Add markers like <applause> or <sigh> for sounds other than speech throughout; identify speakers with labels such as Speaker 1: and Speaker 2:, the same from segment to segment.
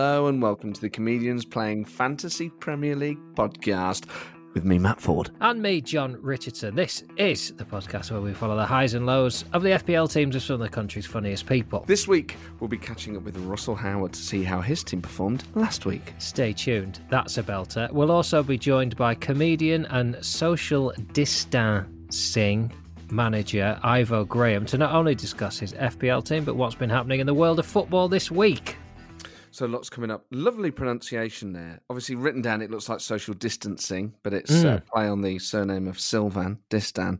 Speaker 1: Hello and welcome to the Comedians Playing Fantasy Premier League podcast with me, Matt Ford.
Speaker 2: And me, John Richardson. This is the podcast where we follow the highs and lows of the FPL teams of some of the country's funniest people.
Speaker 1: This week, we'll be catching up with Russell Howard to see how his team performed last week.
Speaker 2: Stay tuned, that's a belter. We'll also be joined by comedian and social distancing manager Ivo Graham to not only discuss his FPL team, but what's been happening in the world of football this week.
Speaker 1: So lots coming up. Lovely pronunciation there. Obviously written down, it looks like social distancing, but it's mm. uh, play on the surname of Sylvain Distin.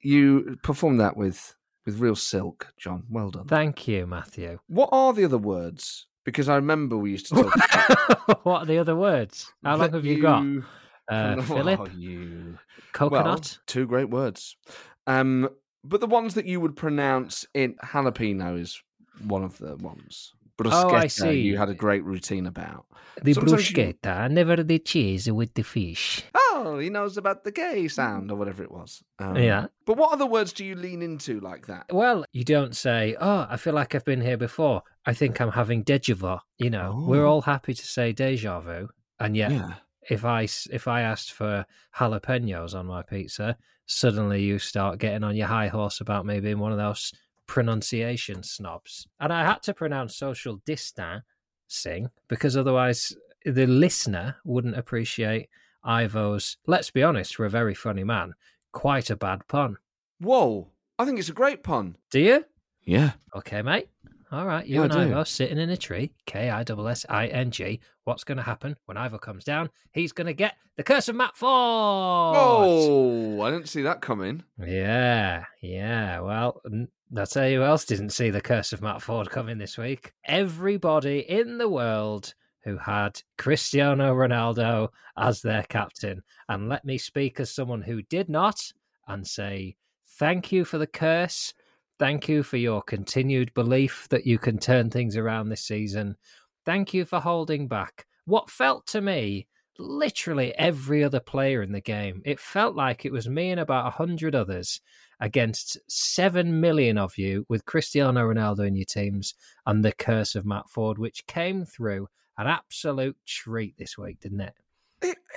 Speaker 1: You performed that with with real silk, John. Well done.
Speaker 2: Thank you, Matthew.
Speaker 1: What are the other words? Because I remember we used to talk. <laughs>
Speaker 2: what are the other words? How long have you, you got? <laughs> Uh, Philip,
Speaker 1: you
Speaker 2: coconut.
Speaker 1: Well, two great words. Um, but the ones that you would pronounce in jalapeno is one of the ones bruschetta
Speaker 2: oh, I see.
Speaker 1: you had a great routine about.
Speaker 2: The Sometimes bruschetta, you... never the cheese with the fish.
Speaker 1: Oh, he knows about the gay sound or whatever it was.
Speaker 2: Um, yeah.
Speaker 1: But what other words do you lean into like that?
Speaker 2: Well, you don't say, oh, I feel like I've been here before. I think I'm having deja vu. You know, oh. we're all happy to say deja vu. And yet, yeah. if I if I asked for jalapenos on my pizza, suddenly you start getting on your high horse about me being one of those pronunciation snobs. And I had to pronounce social distancing because otherwise the listener wouldn't appreciate Ivo's, let's be honest, for a very funny man, quite a bad pun.
Speaker 1: Whoa, I think it's a great pun.
Speaker 2: Do you?
Speaker 1: Yeah.
Speaker 2: Okay, mate. All right, you yeah, and Ivo sitting in a tree, K I S S I N G. What's going to happen when Ivo comes down? He's going to get the curse of Matt Ford.
Speaker 1: Oh, I didn't see that coming.
Speaker 2: Yeah, yeah. Well, I'll tell you who else didn't see the curse of Matt Ford coming this week. Everybody in the world who had Cristiano Ronaldo as their captain. And let me speak as someone who did not and say, thank you for the curse. Thank you for your continued belief that you can turn things around this season. Thank you for holding back what felt to me literally every other player in the game. It felt like it was me and about a hundred others against 7 million of you with Cristiano Ronaldo in your teams and the curse of Matt Ford, which came through an absolute treat this week, didn't it?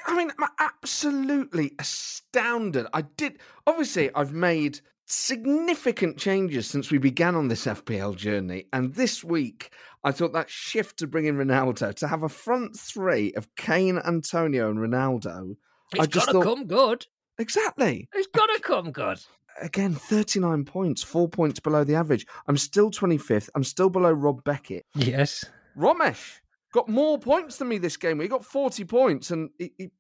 Speaker 1: I mean, I'm absolutely astounded. I did, obviously, I've made significant changes since we began on this FPL journey. And this week, I thought that shift to bring in Ronaldo, to have a front three of Kane, Antonio, and Ronaldo.
Speaker 2: It's got to come good.
Speaker 1: Exactly.
Speaker 2: It's got to come good
Speaker 1: again, 39 points, four points below the average. I'm still 25th. I'm still below Rob Beckett.
Speaker 2: Yes.
Speaker 1: Romesh got more points than me this game. He got 40 points and he, he,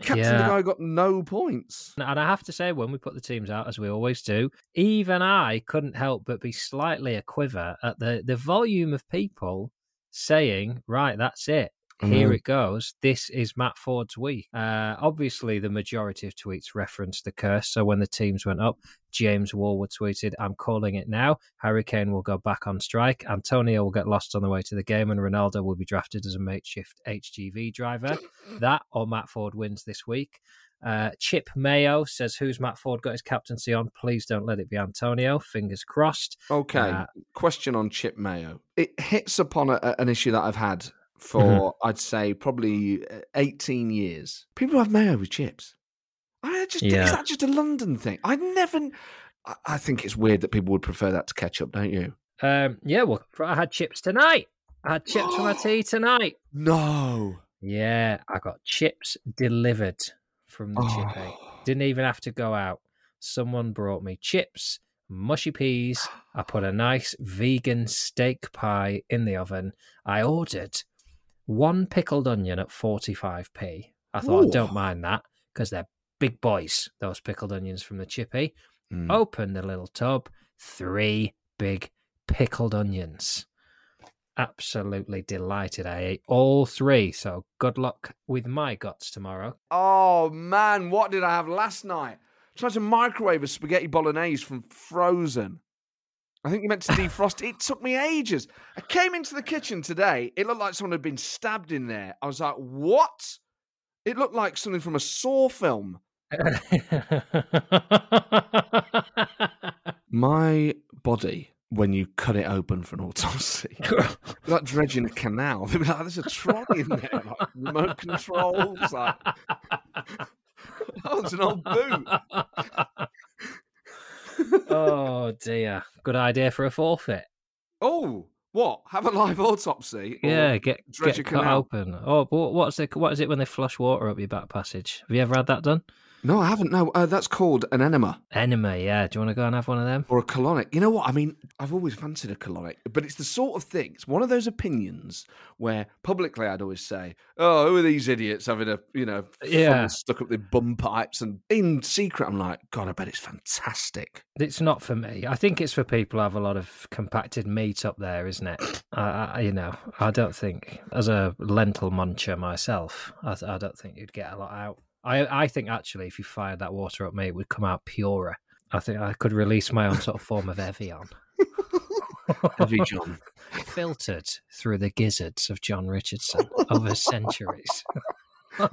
Speaker 1: Captain yeah. the guy got no points.
Speaker 2: And I have to say, when we put the teams out, as we always do, even I couldn't help but be slightly a quiver at the, the volume of people saying, right, that's it. Here mm-hmm. it goes. This is Matt Ford's week. Uh, obviously, the majority of tweets referenced the curse. So when the teams went up, James Wallwood tweeted, I'm calling it now. Harry Kane will go back on strike. Antonio will get lost on the way to the game, and Ronaldo will be drafted as a makeshift HGV driver. that or Matt Ford wins this week. Uh, Chip Mayo says, Who's Matt Ford got his captaincy on? Please don't let it be Antonio. Fingers crossed.
Speaker 1: Okay. Uh, Question on Chip Mayo. It hits upon a, an issue that I've had for mm-hmm. I'd say probably uh, 18 years. People have mayo with chips. I just yeah. is that just a London thing? I never. I think it's weird that people would prefer that to ketchup, don't you?
Speaker 2: Um, yeah, well, I had chips tonight. I had chips for my <gasps> tea tonight.
Speaker 1: No.
Speaker 2: Yeah, I got chips delivered from the oh. chippy. Didn't even have to go out. Someone brought me chips, mushy peas. I put a nice vegan steak pie in the oven. I ordered one pickled onion at 45p. I thought, Ooh. I don't mind that because they're big boys, those pickled onions from the chippy. Mm. Open the little tub, three big pickled onions. Absolutely delighted. I ate all three. So good luck with my guts tomorrow.
Speaker 1: Oh, man. What did I have last night? Tried to microwave a spaghetti bolognese from Frozen. I think you meant to defrost. it took me ages. I came into the kitchen today. It looked like someone had been stabbed in there. I was like, what? It looked like something from a Saw film. <laughs> My body when you cut it open for an autopsy. <laughs> like dredging a canal. Like, there's a trolley in there, like remote controls. Like, <laughs> oh, it's an old boot.
Speaker 2: Oh dear. Good idea for a forfeit.
Speaker 1: Oh, what? Have a live autopsy?
Speaker 2: Yeah, get
Speaker 1: dredge
Speaker 2: get
Speaker 1: a
Speaker 2: cut
Speaker 1: canal?
Speaker 2: open. Oh, but what's the what is it when they flush water up your back passage? Have you ever had that done?
Speaker 1: No, I haven't. No, uh, that's called an enema.
Speaker 2: Enema, yeah. Do you want to go and have one of them?
Speaker 1: or a colonic. You know what? I mean, I've always fancied a colonic, but it's the sort of thing. It's one of those opinions where publicly I'd always say, "Oh, who are these idiots having a you know
Speaker 2: Yeah.
Speaker 1: funnel stuck up their bum pipes?" And in secret, I'm like, "God, I bet it's fantastic."
Speaker 2: It's not for me. I think it's for people who have a lot of compacted meat up there, isn't it? <coughs> I, I, you know, I don't think, as a lentil muncher myself, I, I don't think you'd get a lot out. I, I think actually, if you fired that water up me, it would come out purer. I think I could release my own sort of form of Evian,
Speaker 1: John. <laughs>
Speaker 2: filtered through the gizzards of John Richardson over <laughs> centuries. <laughs>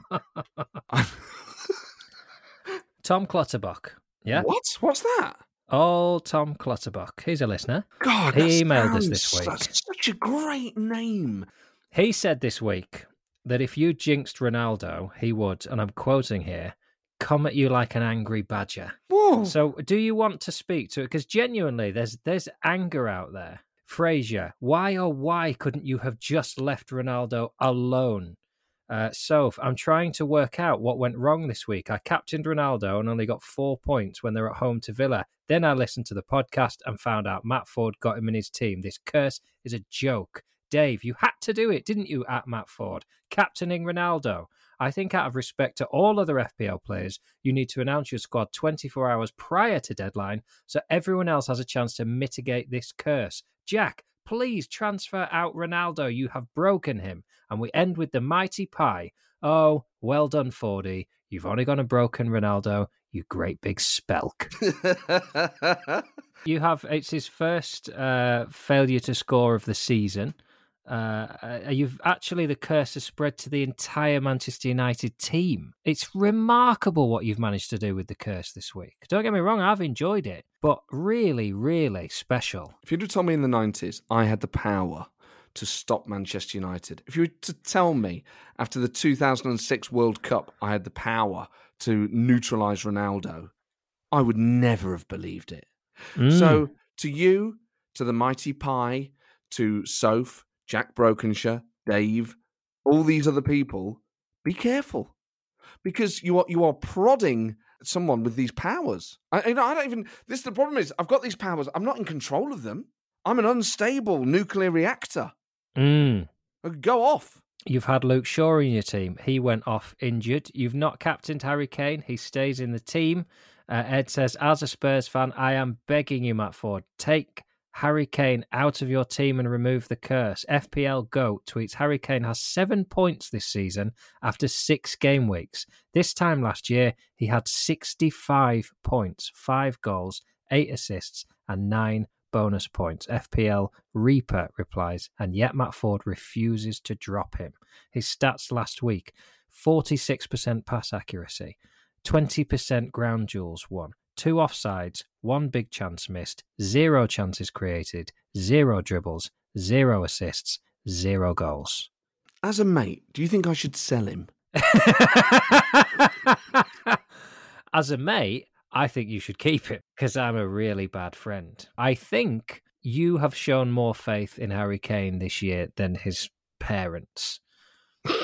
Speaker 2: Tom Clutterbuck. Yeah.
Speaker 1: What? What's that?
Speaker 2: Old Tom Clutterbuck. He's a listener.
Speaker 1: God,
Speaker 2: He emailed us this week.
Speaker 1: Such, such a great name.
Speaker 2: He said this week that if you jinxed Ronaldo, he would, and I'm quoting here, come at you like an angry badger.
Speaker 1: Whoa.
Speaker 2: So, do you want to speak to it? Because genuinely, there's there's anger out there. Frazier, why oh why couldn't you have just left Ronaldo alone? Uh, Soph, I'm trying to work out what went wrong this week. I captained Ronaldo and only got four points when they're at home to Villa. Then I listened to the podcast and found out Matt Ford got him in his team. This curse is a joke. Dave, you had to do it, didn't you, at Matt Ford? Captaining Ronaldo. I think, out of respect to all other FPL players, you need to announce your squad 24 hours prior to deadline so everyone else has a chance to mitigate this curse. Jack, please transfer out Ronaldo. You have broken him. And we end with the mighty pie. Oh, well done, Fordy. You've only gone and broken Ronaldo, you great big spelk. <laughs> You have, it's his first uh, failure to score of the season. Uh, uh, you've actually the curse has spread to the entire Manchester United team. It's remarkable what you've managed to do with the curse this week. Don't get me wrong, I've enjoyed it, but really, really special.
Speaker 1: If you'd have told me in the 90s I had the power to stop Manchester United, if you were to tell me after the 2006 World Cup I had the power to neutralise Ronaldo, I would never have believed it.
Speaker 2: Mm.
Speaker 1: So, to you, to the Mighty Pie, to Soph, Jack Brokenshire, Dave, all these other people, be careful because you are you are prodding someone with these powers. I, you know, I don't even. This the problem is I've got these powers. I'm not in control of them. I'm an unstable nuclear reactor.
Speaker 2: Mm.
Speaker 1: I could Go off.
Speaker 2: You've had Luke Shaw in your team. He went off injured. You've not captained Harry Kane. He stays in the team. Uh, Ed says, as a Spurs fan, I am begging you, Matt Ford, take Harry Kane out of your team and remove the curse. FPL Goat tweets Harry Kane has seven points this season after six game weeks. This time last year, he had 65 points, five goals, eight assists, and nine bonus points. FPL Reaper replies, and yet Matt Ford refuses to drop him. His stats last week 46% pass accuracy, 20% ground duels won, two offsides, one big chance missed, zero chances created, zero dribbles, zero assists, zero goals.
Speaker 1: As a mate, do you think I should sell him? <laughs>
Speaker 2: As a mate, I think you should keep it because I'm a really bad friend. I think you have shown more faith in Harry Kane this year than his parents.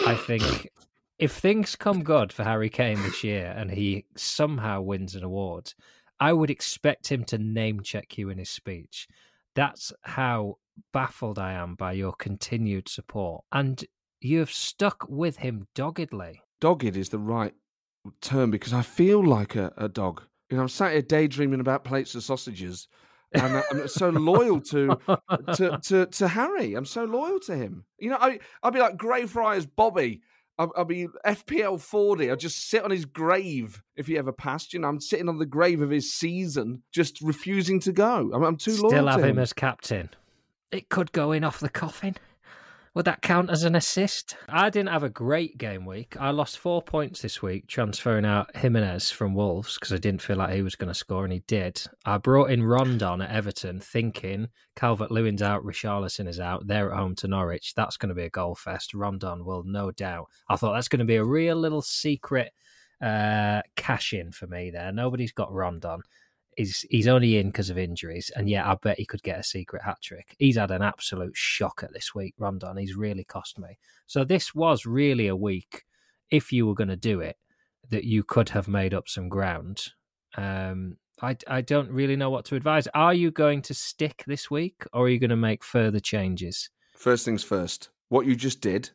Speaker 2: I think <laughs> if things come good for Harry Kane this year and he somehow wins an award, I would expect him to name check you in his speech. That's how baffled I am by your continued support. And you have stuck with him doggedly.
Speaker 1: Dogged is the right term because I feel like a, a dog. You know, I'm sat here daydreaming about plates of sausages, and I'm so loyal to, to to to Harry. I'm so loyal to him. You know, I I'll be like Greyfriars Bobby. I'll, I'll be FPL 40. I'll just sit on his grave if he ever passed. You know, I'm sitting on the grave of his season, just refusing to go. I'm, I'm too loyal
Speaker 2: Still have
Speaker 1: him.
Speaker 2: him as captain. It could go in off the coffin. Would that count as an assist? I didn't have a great game week. I lost four points this week transferring out Jimenez from Wolves because I didn't feel like he was going to score, and he did. I brought in Rondon at Everton thinking Calvert Lewin's out, Richarlison is out. They're at home to Norwich. That's going to be a goal fest. Rondon will no doubt. I thought that's going to be a real little secret uh, cash in for me there. Nobody's got Rondon. He's, he's only in because of injuries, and yeah, I bet he could get a secret hat trick. He's had an absolute shocker this week, Rondon. He's really cost me. So this was really a week, if you were going to do it, that you could have made up some ground. Um, I, I don't really know what to advise. Are you going to stick this week, or are you going to make further changes?
Speaker 1: First things first. What you just did,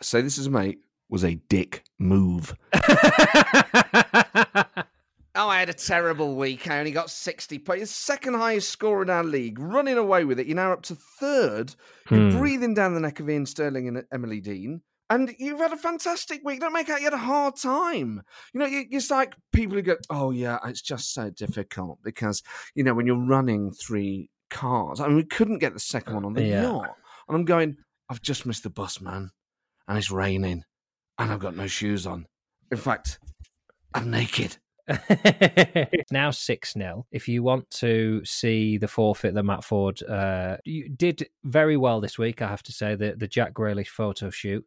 Speaker 1: say this is a mate, was a dick move. <laughs> Oh, I had a terrible week. I only got 60 points. Second highest score in our league. Running away with it. You're now up to third. You're
Speaker 2: Hmm.
Speaker 1: breathing down the neck of Iain Stirling and Emily Dean. And you've had a fantastic week. Don't make out you had a hard time. You know, it's like people who go, oh, yeah, it's just so difficult because, you know, when you're running three cars, I mean, we couldn't get the second one on the
Speaker 2: Yeah.
Speaker 1: yacht. And I'm going, I've just missed the bus, man. And it's raining. And I've got no shoes on. In fact, I'm naked. <laughs>
Speaker 2: now 6 0. If you want to see the forfeit that Matt Ford uh, did very well this week, I have to say, the, the Jack Grealish photo shoot.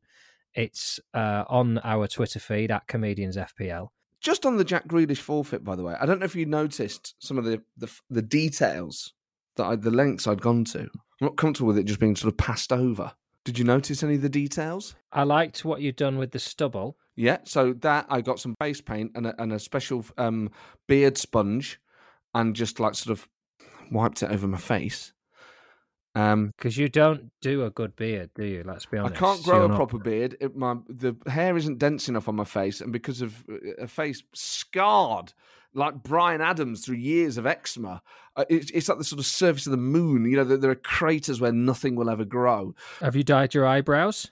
Speaker 2: It's uh, on our Twitter feed at Comedians FPL.
Speaker 1: just on the Jack Grealish forfeit, by the way, I don't know if you noticed some of the the, the details that I, the lengths I'd gone to. I'm not comfortable with it just being sort of passed over. Did you notice any of the details?
Speaker 2: I liked what you've done with the stubble.
Speaker 1: Yeah, so that I got some base paint and a, and a special um, beard sponge, and just like sort of wiped it over my face. Um,
Speaker 2: Because you don't do a good beard, do you? Let's be honest.
Speaker 1: I can't grow
Speaker 2: You're
Speaker 1: a
Speaker 2: not-
Speaker 1: proper beard. It, my the hair isn't dense enough on my face, and because of uh, a face scarred like Bryan Adams through years of eczema, uh, it's, it's like the sort of surface of the moon. You know, there, there are craters where nothing will ever grow.
Speaker 2: Have you dyed your eyebrows?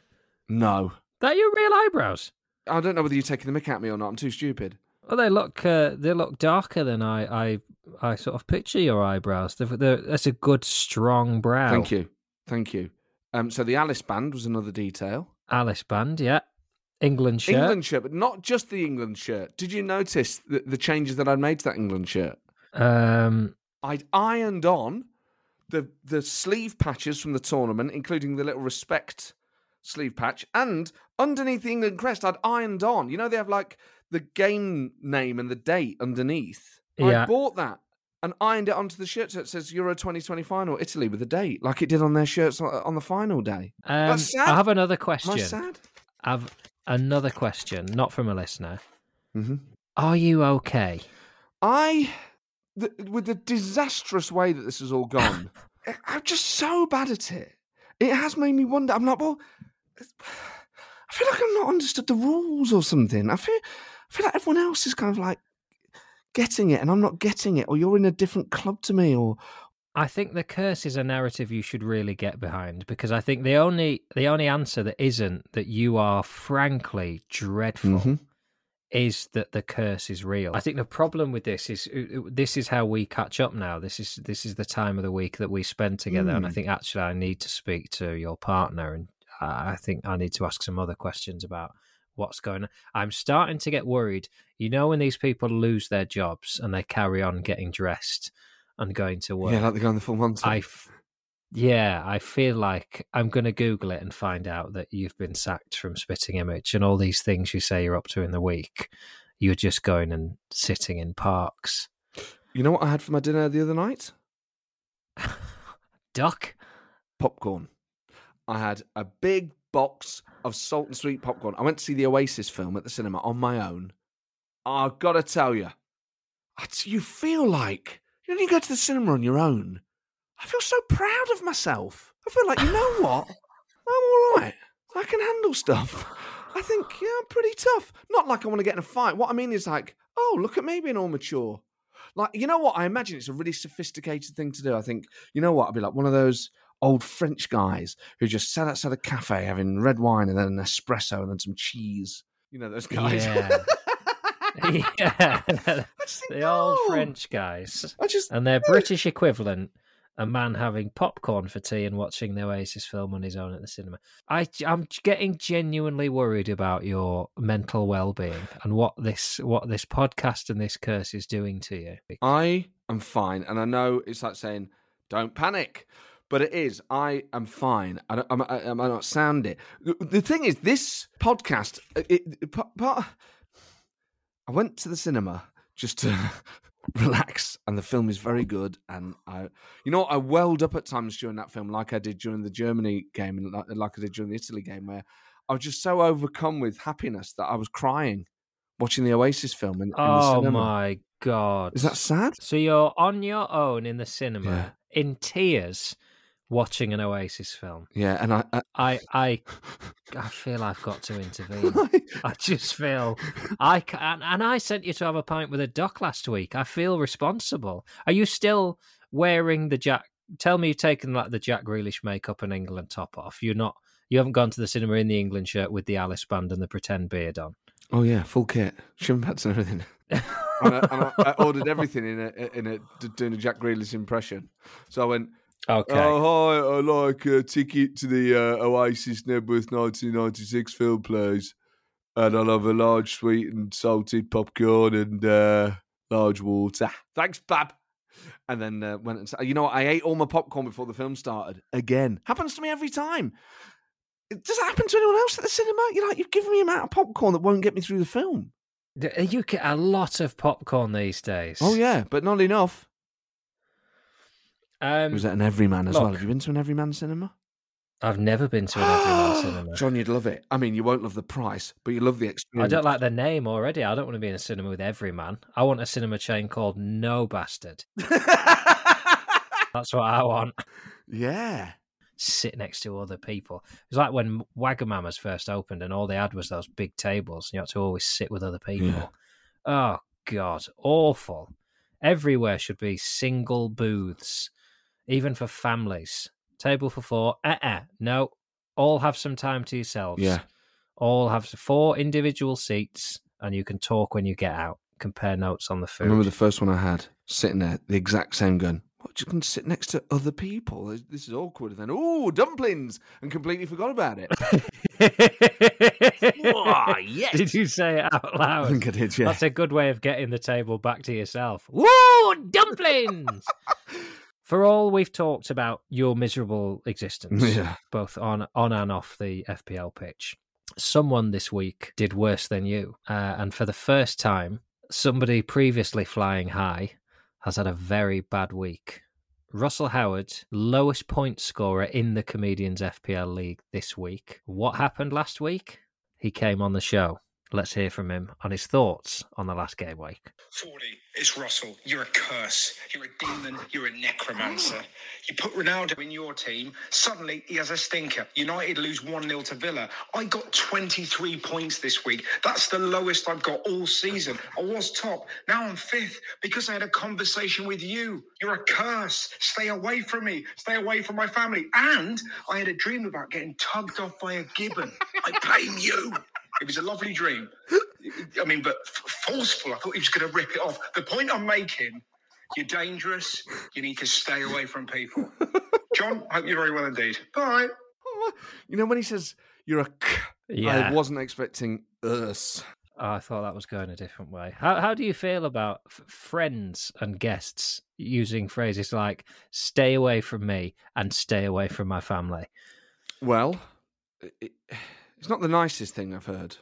Speaker 1: No,
Speaker 2: That your real eyebrows?
Speaker 1: I don't know whether you're taking the mick at me or not. I'm too stupid.
Speaker 2: Well, they look uh, they look darker than I, I I sort of picture your eyebrows. They're, they're, that's a good strong brow.
Speaker 1: Thank you, thank you. Um, so the Alice band was another detail.
Speaker 2: Alice band, yeah. England shirt.
Speaker 1: England shirt, but not just the England shirt. Did you notice the, the changes that I'd made to that England shirt?
Speaker 2: Um,
Speaker 1: I'd ironed on the the sleeve patches from the tournament, including the little respect sleeve patch, and underneath the England crest, I'd ironed on. You know, they have like the game name and the date underneath.
Speaker 2: Yeah.
Speaker 1: I bought that and ironed it onto the shirt so it says Euro 2020 final Italy with the date, like it did on their shirts on the final day.
Speaker 2: um,
Speaker 1: That's sad.
Speaker 2: I have another
Speaker 1: Am
Speaker 2: question.
Speaker 1: I sad?
Speaker 2: I've another question, not from a listener.
Speaker 1: Mm-hmm.
Speaker 2: Are you okay?
Speaker 1: I, the, with the disastrous way that this has all gone, <laughs> I'm just so bad at it. It has made me wonder. I'm like, well, <sighs> I feel like I've not understood the rules or something. I feel, I feel like everyone else is kind of like getting it, and I'm not getting it, or you're in a different club to me, or
Speaker 2: I think the curse is a narrative you should really get behind because I think the only the only answer that isn't that you are frankly dreadful
Speaker 1: Mhm.
Speaker 2: is that the curse is real. I think the problem with this is this is how we catch up now. This is this is the time of the week that we spend together, and I
Speaker 1: Mm.
Speaker 2: think actually I need to speak to your partner, and I think I need to ask some other questions about what's going on. I'm starting to get worried. You know when these people lose their jobs and they carry on getting dressed and going to work.
Speaker 1: yeah, like the guy on the full Monty.
Speaker 2: I, f- yeah, I feel like I'm going to Google it and find out that you've been sacked from Spitting Image and all these things you say you're up to in the week. You're just going and sitting in parks.
Speaker 1: You know what I had for my dinner the other night? <laughs>
Speaker 2: Duck.
Speaker 1: Popcorn. I had a big box of salt and sweet popcorn. I went to see the Oasis film at the cinema on my own. I've got to tell you, you feel like you know, you go to the cinema on your own. I feel so proud of myself. I feel like you know what, <laughs> I'm all right. I can handle stuff. I think yeah, I'm pretty tough. Not like I want to get in a fight. What I mean is like, oh, look at me being all mature. Like, you know what? I imagine it's a really sophisticated thing to do. I think, you know what? I'd be like one of those old French guys who just sat outside a cafe having red wine and then an espresso and then some cheese. You know those guys.
Speaker 2: Yeah. <laughs> yeah.
Speaker 1: I just think,
Speaker 2: the old
Speaker 1: no.
Speaker 2: French guys.
Speaker 1: I just
Speaker 2: And their British equivalent a man having popcorn for tea and watching the Oasis film on his own at the cinema. I, I'm getting genuinely worried about your mental well-being and what this what this podcast and this curse is doing to you.
Speaker 1: I am fine, and I know it's like saying, "Don't panic," but it is. I am fine. I, don't, I, I, I not sound it. The- thing is, this podcast. Uh, it, it, part, part, I went to the cinema just to <laughs> relax, and the film is very good. And I, you know. I welled up at times during that film, like I did during the Germany game, and like, like I did during the Italy game, where I was just so overcome with happiness that I was crying watching the Oasis film in, in the
Speaker 2: Oh
Speaker 1: cinema.
Speaker 2: my god!
Speaker 1: Is that sad?
Speaker 2: So you're on your own in the cinema,
Speaker 1: Yeah.
Speaker 2: in tears, watching an Oasis film.
Speaker 1: Yeah, and I, I
Speaker 2: I, <laughs> I, I feel I've got to intervene. <laughs> I just feel I can, and I sent you to have a pint with a doc last week. I feel responsible. Are you still wearing the Jack? Tell me you've taken like the Jack Grealish makeup and England top off. You're not. You haven't gone to the cinema in the England shirt with the Alice band and the pretend beard on.
Speaker 1: Oh yeah, full kit, shin pads and everything. and I, and I, I ordered everything in a in a doing a Jack Grealish impression. So I went,
Speaker 2: Okay.
Speaker 1: "Oh hi, I like a ticket to the uh, Oasis Knebworth 1996 film, please, and I'll have a large sweet and salted popcorn and uh, large water. Thanks, Bab." And then uh, went and s- you know what? I ate all my popcorn before the film started. Again, happens to me every time. Does that happen to anyone else at the cinema? You know, you've given me an amount of popcorn that won't get me through the film.
Speaker 2: You get a lot of popcorn these days.
Speaker 1: Oh yeah, but not enough.
Speaker 2: Um,
Speaker 1: Was it an everyman as well? Have you been to an everyman cinema?
Speaker 2: I've never been to an everyman <gasps> cinema.
Speaker 1: John, you'd love it. I mean, you won't love the price, but you love the experience.
Speaker 2: I don't like the name already. I don't want to be in a cinema with Everyman. I want a cinema chain called No Bastard. <laughs> That's what I want.
Speaker 1: yeah.
Speaker 2: Sit next to other people. It was like when Wagamama's first opened and all they had was those big tables. And you had to always sit with other people.
Speaker 1: Yeah.
Speaker 2: Oh, God. Awful. Everywhere should be single booths, even for families. Table for four. Uh uh No. All have some time to yourselves.
Speaker 1: Yeah.
Speaker 2: all have four individual seats and you can talk when you get out compare notes on the
Speaker 1: I
Speaker 2: food
Speaker 1: remember the first one I had sitting there, the exact same gun. What, just going to sit next to other people? This- is awkward. And then, oh, dumplings, and completely forgot about it. <laughs> oh, <laughs> yes.
Speaker 2: did you say it out
Speaker 1: I
Speaker 2: loud
Speaker 1: think I did, yeah.
Speaker 2: that's a good way of getting the table back to yourself woo dumplings <laughs> for all we've talked about your miserable existence
Speaker 1: Yeah.
Speaker 2: both on on and off the FPL pitch. Someone this week did worse than you, uh, and for the first time, somebody previously flying high has had a very bad week. Russell Howard, lowest point scorer in the Comedians FPL League this week. What happened last week? He came on the show. Let's hear from him on his thoughts on the last game week.
Speaker 3: Fordy. It's Russell. You're a curse. You're a demon. You're a necromancer. You put Ronaldo in your team, suddenly he has a stinker. United lose 1 0 to Villa. I got 23 points this week. That's the lowest I've got all season. I was top. Now I'm fifth because I had a conversation with you. You're a curse. Stay away from me. Stay away from my family. And I had a dream about getting tugged off by a gibbon. I blame you. It was a lovely dream. I mean, but forceful. I thought he was going to rip it off. The point I'm making, you're dangerous. You need to stay away from people. <laughs> John, I hope you're very well indeed. Bye.
Speaker 1: You know, when he says, you're a k,
Speaker 2: Yeah.
Speaker 1: I wasn't expecting us.
Speaker 2: Oh, I thought that was going a different way. How how do you feel about f- friends and guests using phrases like "stay away from me" and "stay away from my family"?
Speaker 1: Well, it, it's not the nicest thing I've heard.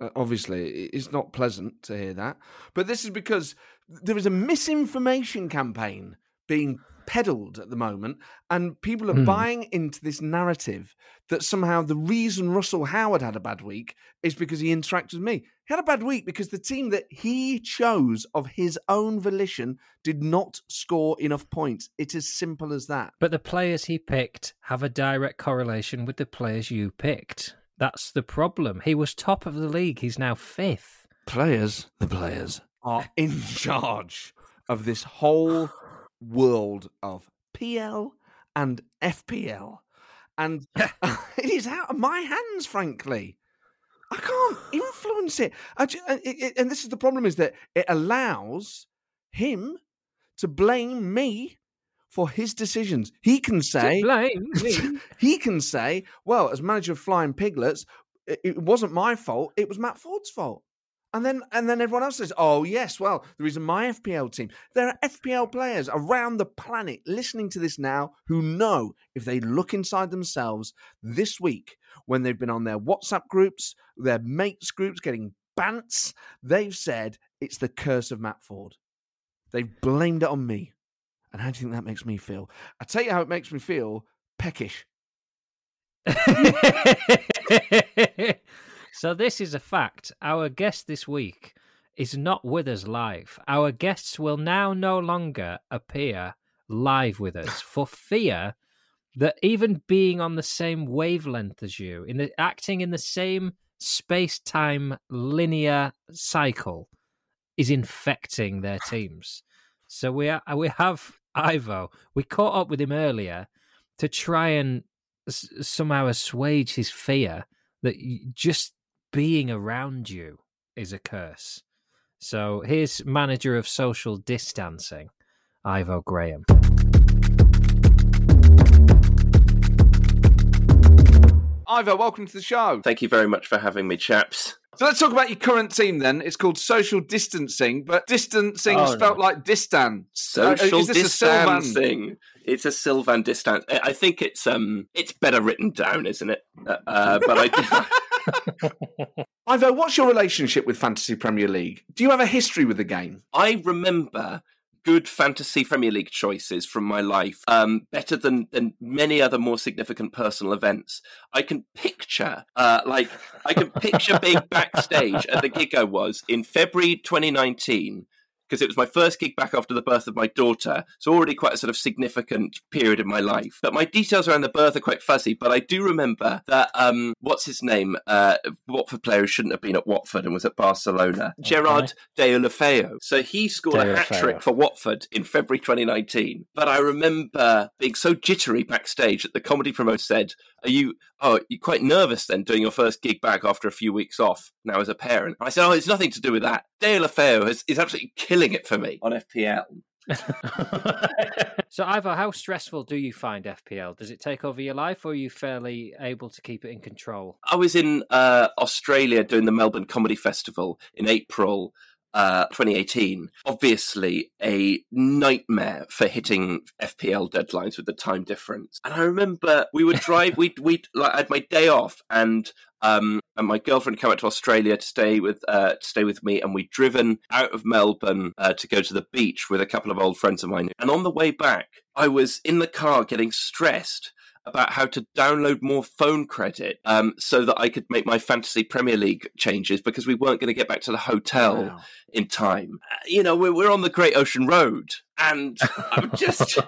Speaker 1: Uh, obviously, it's not pleasant to hear that. But this is because there is a misinformation campaign being peddled at the moment, and people are
Speaker 2: Hmm.
Speaker 1: buying into this narrative that somehow the reason Russell Howard had a bad week is because he interacted with me. He had a bad week because the team that he chose of his own volition did not score enough points. It is as simple as that.
Speaker 2: But the players he picked have a direct correlation with the players you picked. That's the problem. He was top of the league. He's now fifth.
Speaker 1: players, the players, are <laughs> in charge of this whole world of PL and FPL. And <laughs> <laughs> it is out of my hands, frankly. I can't influence it. I ju- it- it- and this is the problem is that it allows him to blame me for his decisions. He can say, <laughs> he can say, well, as manager of Flying Piglets, it, it wasn't my fault. It was Matt Ford's fault. And then, and then everyone else says, "Oh yes, well, the reason my FPL team." There are FPL players around the planet listening to this now who know if they look inside themselves this week when they've been on their WhatsApp groups, their mates groups, getting bants, they've said it's the curse of Matt Ford. They've blamed it on me. And how do you think that makes me feel? I tell you how it makes me feel peckish. <laughs>
Speaker 2: so this is a fact. Our guest this week is not with us live. Our guests will now no longer appear live with us <laughs> for fear that even being on the same wavelength as you, in the acting in the same space-time linear cycle, is infecting their teams. So we are, we have Ivo. We caught up with him earlier to try and s- somehow assuage his fear that y- just being around you is a curse. So here's manager of social distancing, Ivo Graham.
Speaker 1: Ivo, welcome to the show.
Speaker 4: Thank you very much for having me, chaps.
Speaker 1: So let's talk about your current team then. It's called social distancing, but distancing
Speaker 2: Oh,
Speaker 1: spelt
Speaker 2: no.
Speaker 1: like distance. Uh,
Speaker 4: Social
Speaker 1: is this a
Speaker 4: distancing. It's a Sylvain distance. I I think it's um, it's better written down, isn't it? Uh, uh, but I, <laughs> <laughs>
Speaker 1: Ivo, what's your relationship with Fantasy Premier League? Do you have a history with the game?
Speaker 4: I remember good fantasy Premier League choices from my life, um, better than than many other more significant personal events. I can picture, uh, like, I can picture being backstage at the gig I was in February 2019. Because it was my first gig back after the birth of my daughter, so already quite a sort of significant period in my life. But my details around the birth are quite fuzzy. But I do remember that um, what's his name, uh, Watford player who shouldn't have been at Watford and was at Barcelona, Gerard Deulofeu. So he scored a hat trick for Watford in February 2019. But I remember being so jittery backstage that the comedy promoter said, "Are you? Oh, you're quite nervous then doing your first gig back after a few weeks off now as a parent?" I said, "Oh, it's nothing to do with that. Deulofeu is, is absolutely killing it for me on FPL." <laughs>
Speaker 2: so, Ivo, how stressful do you find FPL? Does it take over your life, or are you fairly able to keep it in control?
Speaker 4: I was in uh, Australia doing the Melbourne Comedy Festival in April uh, 2018. Obviously, a nightmare for hitting FPL deadlines with the time difference. And I remember we would drive. <laughs> we we like I had my day off, and um, and my girlfriend came out to Australia to stay with uh, to stay with me, and we'd driven out of Melbourne uh, to go to the beach with a couple of old friends of mine. And on the way back, I was in the car getting stressed about how to download more phone credit um, so that I could make my fantasy Premier League changes because we weren't going to get back to the hotel
Speaker 1: Wow.
Speaker 4: In time. Uh, You know, we're, we're on the Great Ocean Road, and I'm just,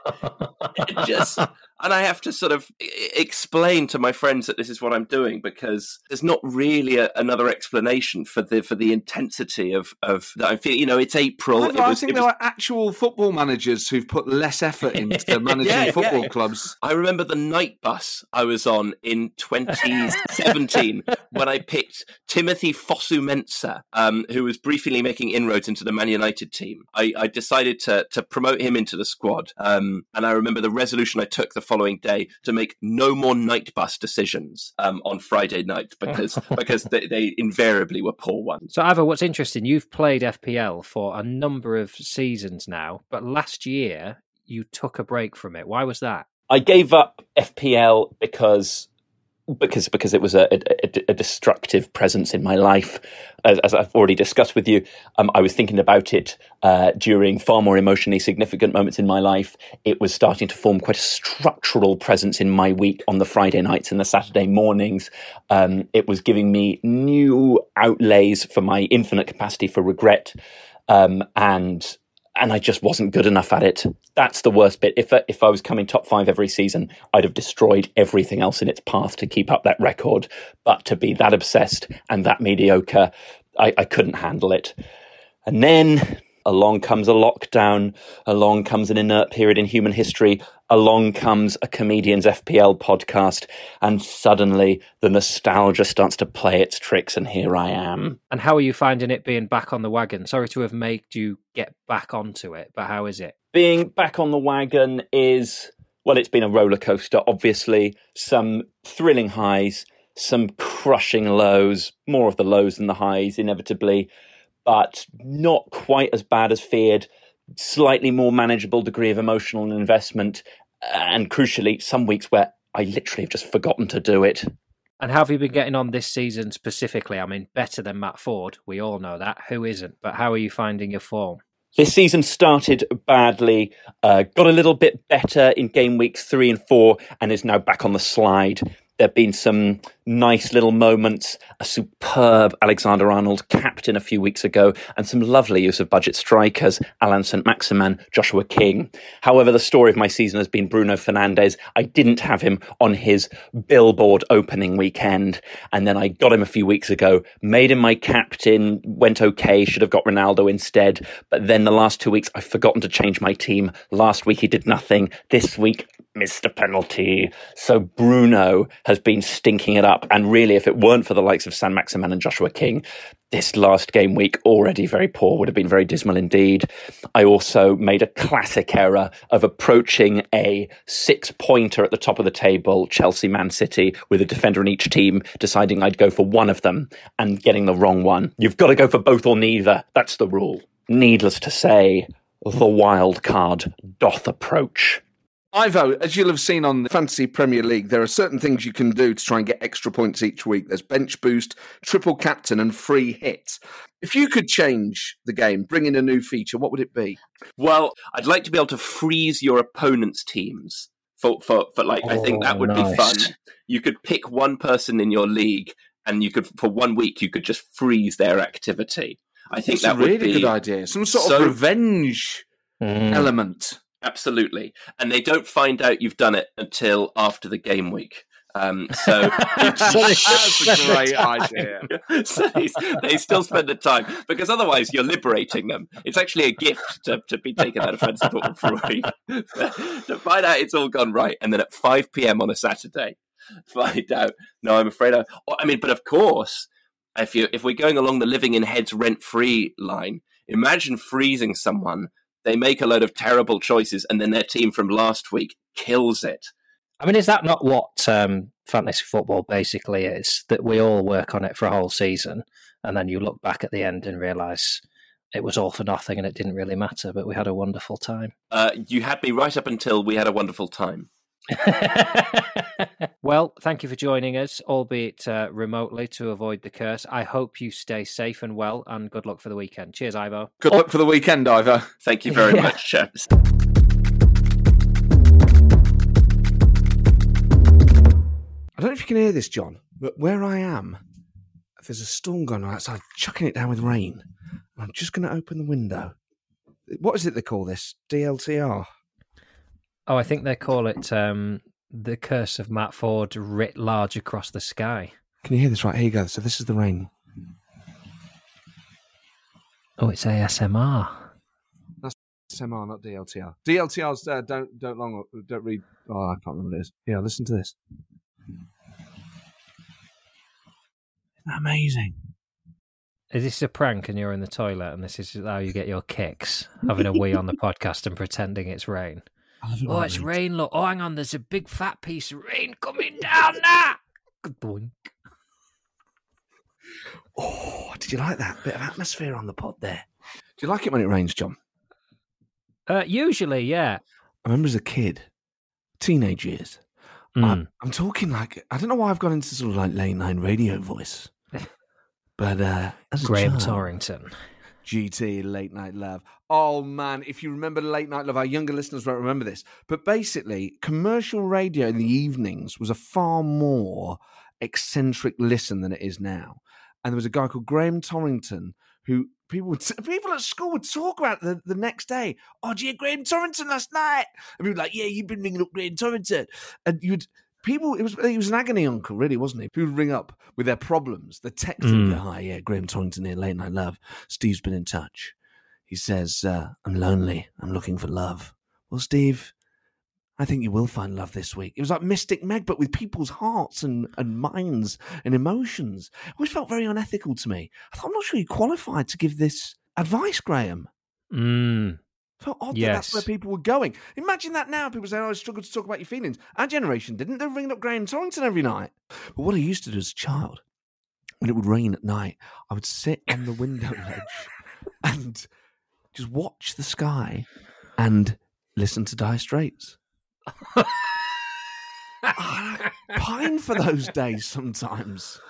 Speaker 4: <laughs> just, and I have to sort of explain to my friends that this is what I'm doing because there's not really a, another explanation for the for the intensity of of that I'm feeling. You know, it's April.
Speaker 1: Ivo,
Speaker 4: it
Speaker 1: I think
Speaker 4: it
Speaker 1: there
Speaker 4: was-
Speaker 1: are actual football managers who've put less effort into <laughs> managing
Speaker 4: Yeah, yeah,
Speaker 1: football
Speaker 4: yeah.
Speaker 1: clubs.
Speaker 4: I remember the night bus I was on in 2017 <laughs> when I picked Timothy Fosu Mensah, um, who was briefly making inroads into the Man United team. I, I decided to, to promote him into the squad. Um, and I remember the resolution I took the following day to make no more night bus decisions um, on Friday night <laughs> because, because they, they invariably were poor ones.
Speaker 2: So, Ivo, what's interesting, you've played FPL for a number of seasons now, but last year you took a break from it. Why was that?
Speaker 5: I gave up FPL because because because it was a, a, a destructive presence in my life. As, as I've already discussed with you, um, I was thinking about it uh, during far more emotionally significant moments in my life. It was starting to form quite a structural presence in my week on the Friday nights and the Saturday mornings. Um, it was giving me new outlays for my infinite capacity for regret, um, and and I just wasn't good enough at it. That's the worst bit. If if I was coming top five every season, I'd have destroyed everything else in its path to keep up that record. But to be that obsessed and that mediocre, I, I couldn't handle it. And then along comes a lockdown, along comes an inert period in human history, along comes a comedian's FPL podcast, and suddenly the nostalgia starts to play its tricks, and here I am.
Speaker 2: And how are you finding it being back on the wagon? Sorry to have made you get back onto it, but how is it?
Speaker 5: being back on the wagon is well, it's been a roller coaster. Obviously, some thrilling highs, some crushing lows, more of the lows than the highs, inevitably, but not quite as bad as feared. Slightly more manageable degree of emotional investment, and crucially, some weeks where I literally have just forgotten to do it.
Speaker 2: And how have you been getting on this season specifically? I mean, better than Matt Ford. We all know that. Who isn't? But how are you finding your form?
Speaker 5: This season started badly, uh, got a little bit better in game weeks three and four, and is now back on the slide. There have been some nice little moments, a superb Alexander Arnold captain a few weeks ago, and some lovely use of budget strikers, Allan St. Maximin, Joshua King. However, the story of my season has been Bruno Fernandes. I didn't have him on his billboard opening weekend, and then I got him a few weeks ago, made him my captain, went okay, should have got Ronaldo instead. But then the last two weeks, I've forgotten to change my team. Last week, he did nothing. This week, missed a penalty. So Bruno has been stinking it up. And really, if it weren't for the likes of Saint-Maximin and Joshua King, this last game week, already very poor, would have been very dismal indeed. I also made a classic error of approaching a six pointer at the top of the table, Chelsea Man City, with a defender in each team, deciding I'd go for one of them and getting the wrong one. You've got to go for both or neither. That's the rule. Needless to say, the wild card doth approach.
Speaker 1: Ivo, as you'll have seen on the Fantasy Premier League, there are certain things you can do to try and get extra points each week. There's bench boost, triple captain, and free hit. If you could change the game, bring in a new feature, what would it be?
Speaker 4: Well, I'd like to be able to freeze your opponent's teams. For, for, for like, I think that
Speaker 2: Oh,
Speaker 4: would be fun. You could pick one person in your league, and you could, for one week, you could just freeze their activity. I think
Speaker 1: That's
Speaker 4: that
Speaker 1: a really
Speaker 4: be
Speaker 1: good idea. Some sort
Speaker 4: so-
Speaker 1: of revenge
Speaker 2: Mm.
Speaker 1: element.
Speaker 4: Absolutely. And they don't find out you've done it until after the game week. Um, so <laughs>
Speaker 1: That's a great idea. <laughs>
Speaker 4: so they, still spend the time because otherwise you're liberating them. It's actually a gift to, to be taken out of football for a week. <laughs> to find out it's all gone right. And then at 5 p.m. on a Saturday, find out, no, I'm afraid I, I mean, but of course, if you if we're going along the living in heads rent free line, imagine freezing someone. They make a load of terrible choices, and then their team from last week kills it.
Speaker 2: I mean, is that not what um, fantasy football basically is? That we all work on it for a whole season, and then you look back at the end and realise it was all for nothing and it didn't really matter, but we had a wonderful time.
Speaker 4: Uh, you had me right up until we had a wonderful time. <laughs>
Speaker 2: well, thank you for joining us, albeit uh, remotely to avoid the curse. I hope you stay safe and well, and good luck for the weekend. Cheers, Ivo.
Speaker 1: Good luck for the weekend, Ivo.
Speaker 4: Thank you very <laughs>
Speaker 2: Yeah.
Speaker 4: much, chaps.
Speaker 1: I don't know if you can hear this, John, but where I am, there's a storm going on outside, chucking it down with rain. I'm just going to open the window. What is it they call this? DLTR.
Speaker 2: Oh, I think they call it um, the curse of Matt Ford writ large across the sky.
Speaker 1: Can you hear this? Right, here you go. So this is the rain.
Speaker 2: Oh, it's ASMR.
Speaker 1: That's SMR, not DLTR. DLTR's uh, don't don't long don't read. Oh, I can't remember what it is. Yeah, listen to this. Isn't that amazing?
Speaker 2: Is this a prank and you're in the toilet and this is how you get your kicks? Having a wee on the <laughs> podcast and pretending it's rain.
Speaker 1: I love it.
Speaker 2: Oh, it's
Speaker 1: rains.
Speaker 2: rain. Look. Oh, hang on. There's a big fat piece of rain coming down now. Boink.
Speaker 1: Oh, did you like that bit of atmosphere on the pod there? Do you like it when it rains, John?
Speaker 2: Uh, usually, yeah.
Speaker 1: I remember as a kid, teenage years.
Speaker 2: Mm.
Speaker 1: I'm, I'm talking like I don't know why I've gone into sort of like late night radio voice, <laughs> but uh, as a
Speaker 2: Graham
Speaker 1: child,
Speaker 2: Torrington.
Speaker 1: GT Late Night Love. Oh man, if you remember Late Night Love, our younger listeners won't remember this. But basically, commercial radio in the evenings was a far more eccentric listen than it is now. And there was a guy called Graham Torrington who people would <laughs> people at school would talk about the, the next day. Oh, did you Graham Torrington last night? And people were like, Yeah, you've been ringing up Graham Torrington. And you'd people it was he was an agony uncle, really, wasn't he? People would ring up with their problems. The text
Speaker 2: Mm.
Speaker 1: Hi, yeah, Graham Torrington here, late night love. Steve's been in touch. He says, uh, I'm lonely. I'm looking for love. Well, Steve, I think you will find love this week. It was like Mystic Meg, but with people's hearts and, and minds and emotions. It always felt very unethical to me. I thought, I'm not sure you qualified to give this advice, Graham.
Speaker 2: Mm.
Speaker 1: Felt odd that that's where people were going. Imagine that now. People say, "Oh, I struggle to talk about your feelings." Our generation didn't. They were ringing up Graham Torrington every night. But what I used to do as a child, when it would rain at night, I would sit on the window <laughs> ledge and just watch the sky and listen to Dire Straits. I pine for those days sometimes.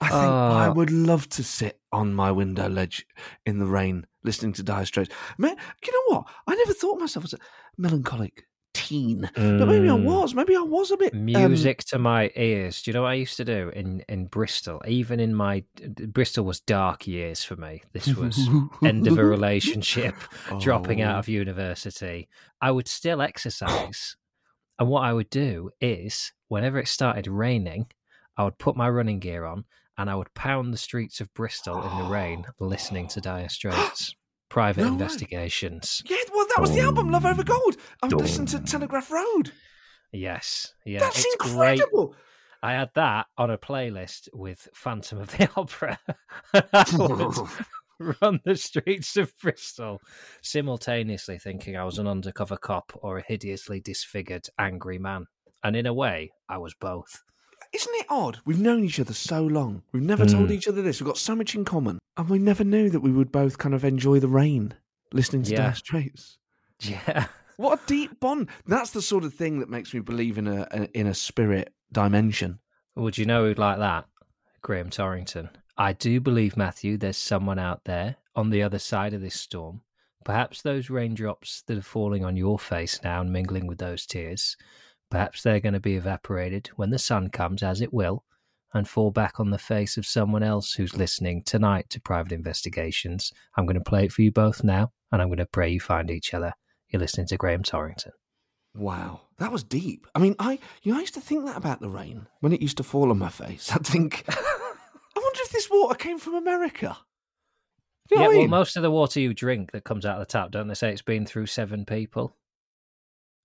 Speaker 1: I think I
Speaker 2: Oh.
Speaker 1: would love to sit on my window ledge in the rain listening to Dire Straits. Man, you know what? I never thought myself as a melancholic teen, but maybe I
Speaker 2: Mm.
Speaker 1: was. Maybe I was a bit um,
Speaker 2: Music to my ears. Do you know what I used to do in, in Bristol? Even in my Bristol was dark years for me. This was end of a <laughs> relationship, <laughs> dropping out
Speaker 1: Oh.
Speaker 2: of university. I would still exercise, and what I would do is whenever it started raining, I would put my running gear on and I would pound the streets of Bristol in the rain, <gasps> listening to Dire <gasps> Straits. Private
Speaker 1: No way.
Speaker 2: investigations.
Speaker 1: Yeah, well, that was the album Love Over Gold. I would listen to Telegraph Road.
Speaker 2: Yes, yeah,
Speaker 1: That's
Speaker 2: it's great.
Speaker 1: incredible.
Speaker 2: I had that on a playlist with Phantom of the <laughs> Opera. <laughs> Run the streets of Bristol, simultaneously thinking I was an undercover cop or a hideously disfigured angry man. And in a way, I was both.
Speaker 1: Isn't it odd? We've known each other so long. We've never told
Speaker 2: Mm.
Speaker 1: each other this. We've got so much in common. And we never knew that we would both kind of enjoy the rain listening to
Speaker 2: Yeah.
Speaker 1: Dire Straits.
Speaker 2: Yeah. <laughs>
Speaker 1: What a deep bond. That's the sort of thing that makes me believe in a, a in a spirit dimension.
Speaker 2: Would you know who'd like that? Graham Torrington. I do believe, Matthew, there's someone out there on the other side of this storm. Perhaps those raindrops that are falling on your face now and mingling with those tears, perhaps they're going to be evaporated when the sun comes, as it will, and fall back on the face of someone else who's listening tonight to Private Investigations. I'm going to play it for you both now, and I'm going to pray you find each other. You're listening to Graham Torrington.
Speaker 1: Wow, that was deep. I mean, I you know, I used to think that about the rain when it used to fall on my face. <laughs> I'd think, I wonder if this water came from America. You know
Speaker 2: yeah,
Speaker 1: I
Speaker 2: well, most of the water you drink that comes out of the tap, don't they say it's been through seven people?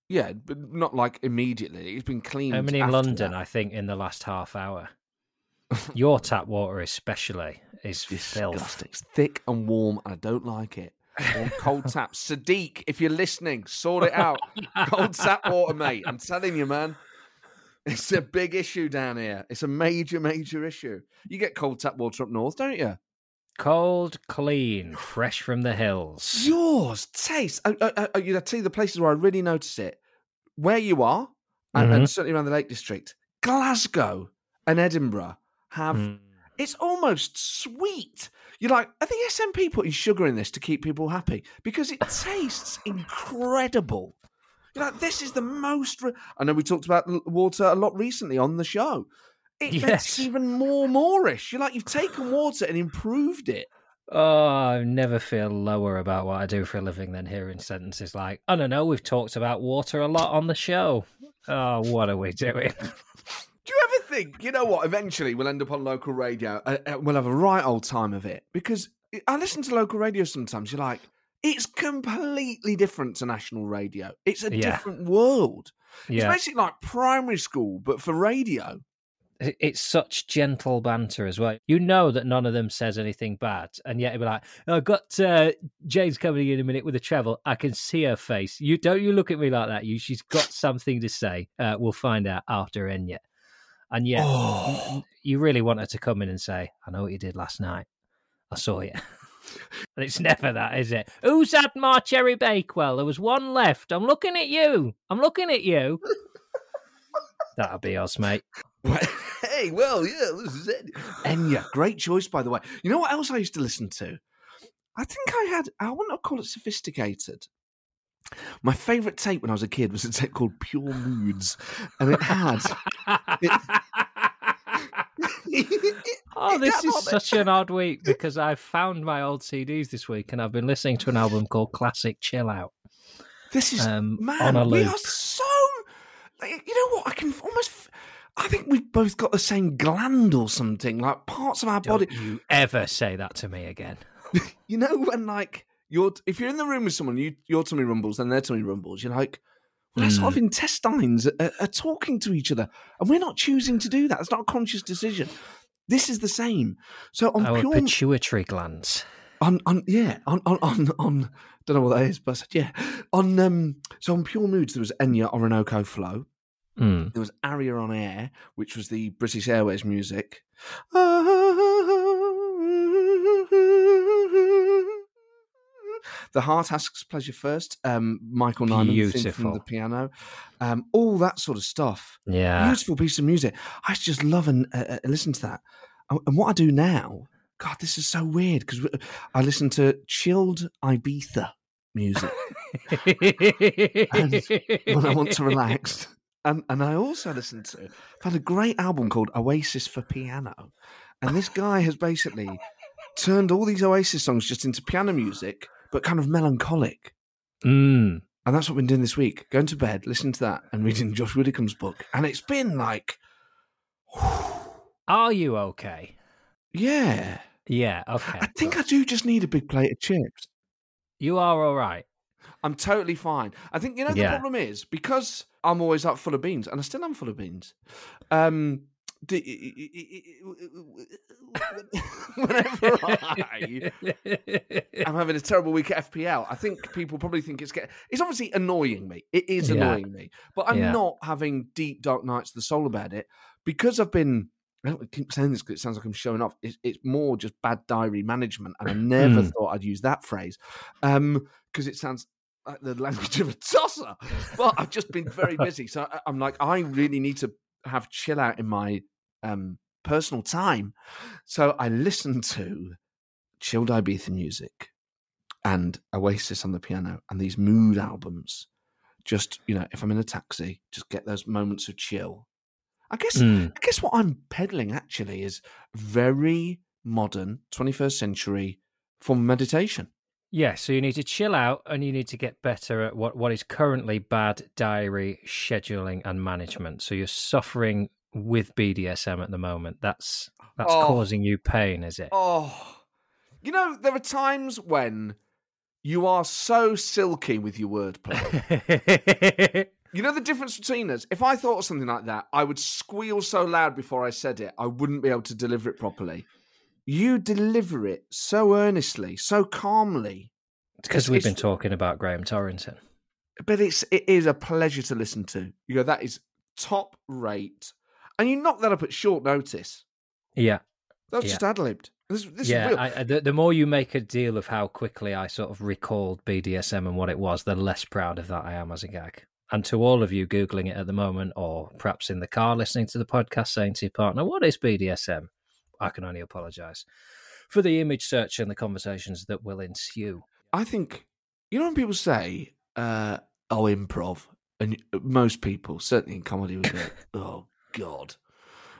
Speaker 1: Yeah, but not like immediately. It's been cleaned.
Speaker 2: How many in London,
Speaker 1: that.
Speaker 2: I think, in the last half hour? <laughs> Your tap water, especially, is.
Speaker 1: Disgusting. It's thick and warm, and I don't like it. Warm, cold <laughs> tap. Sadiq, if you're listening, sort it out. Cold tap water, mate. I'm telling you, man. It's a big issue down here. It's a major, major issue. You get cold tap water up north, don't you?
Speaker 2: Cold, clean, fresh from the hills.
Speaker 1: Yours taste. I, I, I, I tell you the places where I really notice it. Where you are, and, and certainly around the Lake District, Glasgow and Edinburgh have.
Speaker 2: Mm.
Speaker 1: It's almost sweet. You're like, are the SNP putting sugar in this to keep people happy? Because it tastes incredible. You're like, this is the most. Re-. I know we talked about water a lot recently on the show. It <laughs>
Speaker 2: Yes.
Speaker 1: makes even more moreish. You're like, you've taken water and improved it.
Speaker 2: Oh, I never feel lower about what I do for a living than hearing sentences like, I don't know, we've talked about water a lot on the show. Oh, what are we doing? <laughs>
Speaker 1: Do you ever think, you know what, eventually we'll end up on local radio uh, uh, we'll have a right old time of it? Because I listen to local radio sometimes, you're like, it's completely different to national radio. It's a
Speaker 2: Yeah.
Speaker 1: different world. It's basically like primary school, but for radio.
Speaker 2: It- it's such gentle banter as well. You know that none of them says anything bad, and yet it'd be like, "I've got uh, Jane's coming in a minute with a treble. I can see her face. You don't you look at me like that. You, she's got something to say. Uh, we'll find out after Enya." And yet,
Speaker 1: Oh.
Speaker 2: you really want her to come in and say, "I know what you did last night. I saw you." <laughs> and it's never that, is it? Who's had my cherry bakewell? There was one left. I'm looking at you. I'm looking at you. <laughs> That'll be us, mate. <laughs>
Speaker 1: hey, well, yeah, this is it. Enya, great choice, by the way. You know what else I used to listen to? I think I had, I wouldn't call it sophisticated. My favourite tape when I was a kid was a tape called Pure Moods, and it had. <laughs>
Speaker 2: Oh, <laughs> this is
Speaker 1: it.
Speaker 2: such an odd week because I've found my old CDs this week and I've been listening to an album called Classic Chill Out.
Speaker 1: This is
Speaker 2: Um,
Speaker 1: man.
Speaker 2: on a
Speaker 1: we are so. You know what? I can almost. I think we've both got the same gland or something. Like parts of our
Speaker 2: Don't
Speaker 1: body.
Speaker 2: you ever say that to me again. <laughs>
Speaker 1: You know when like you're if you're in the room with someone, you your tummy rumbles, then their tummy rumbles. You're like. Well, our
Speaker 2: Hmm.
Speaker 1: sort of intestines are, are talking to each other, and we're not choosing to do that. It's not a conscious decision. This is the same. So on
Speaker 2: Our
Speaker 1: pure,
Speaker 2: pituitary glands.
Speaker 1: on, on yeah, on on on, on Don't know what that is, but I said, yeah. On um, so on Pure Moods, there was Enya Orinoco Flow.
Speaker 2: Mm.
Speaker 1: There was Aria on Air, which was the British Airways music. The Heart Asks Pleasure First, um, Michael Nyman thing from the piano, um, all that sort of stuff.
Speaker 2: Yeah.
Speaker 1: Beautiful piece of music. I just love and uh, uh, listen to that. And and what I do now, God, this is so weird because I listen to chilled Ibiza music <laughs> when I want to relax. And and I also listened to found a great album called Oasis for Piano. And this guy has basically turned all these Oasis songs just into piano music, but kind of melancholic.
Speaker 2: Mm.
Speaker 1: And that's what we've been doing this week. Going to bed, listening to that, and reading <laughs> Josh Widdicombe's book. And it's been like
Speaker 2: Are you okay?
Speaker 1: Yeah.
Speaker 2: Yeah. Okay.
Speaker 1: I think I do just need a big plate of chips.
Speaker 2: you are all right.
Speaker 1: I'm totally fine. I think you know the
Speaker 2: Yeah.
Speaker 1: problem is because I'm always up full of beans, and I still am full of beans. Um, the, <laughs> whenever I am having a terrible week at FPL, I think people probably think it's getting. It's obviously annoying me. It is
Speaker 2: Yeah.
Speaker 1: annoying me, but I'm
Speaker 2: Yeah.
Speaker 1: not having deep dark nights of the soul about it because I've been. I don't keep saying this because it sounds like I'm showing off. It's, it's more just bad diary management, and I never
Speaker 2: Mm.
Speaker 1: thought I'd use that phrase because it sounds like the language of a tosser. But I've just been very <laughs> busy, so I'm like, I really need to have chill out in my um, personal time. So I listen to chilled Ibiza music and Oasis on the piano and these mood albums. Just you know, if I'm in a taxi, just get those moments of chill. I guess
Speaker 2: Mm.
Speaker 1: I guess what I'm peddling actually is very modern, 21st century form of meditation.
Speaker 2: Yeah, so you need to chill out and you need to get better at what, what is currently bad diary scheduling and management. So you're suffering with BDSM at the moment. That's that's
Speaker 1: Oh.
Speaker 2: causing you pain, is it?
Speaker 1: Oh, you know, there are times when you are so silky with your wordplay. <laughs> you know the difference between us? If I thought of something like that, I would squeal so loud before I said it, I wouldn't be able to deliver it properly. You deliver it so earnestly, so calmly.
Speaker 2: Because we've been talking about Graham Torrington.
Speaker 1: but it's it is a pleasure to listen to. You go, that is top rate, and you knock that up at short notice.
Speaker 2: Yeah.
Speaker 1: That was
Speaker 2: Yeah.
Speaker 1: just ad libbed. This, this
Speaker 2: yeah,
Speaker 1: is real.
Speaker 2: I, I- the, the more you make a deal of how quickly I sort of recalled BDSM and what it was, the less proud of that I am as a gag. And to all of you Googling it at the moment, or perhaps in the car listening to the podcast saying to your partner, What is BDSM? I can only apologise for the image search and the conversations that will ensue.
Speaker 1: I think you know when people say, uh, "Oh, improv," and most people, certainly in comedy, would go, <laughs> "Oh God."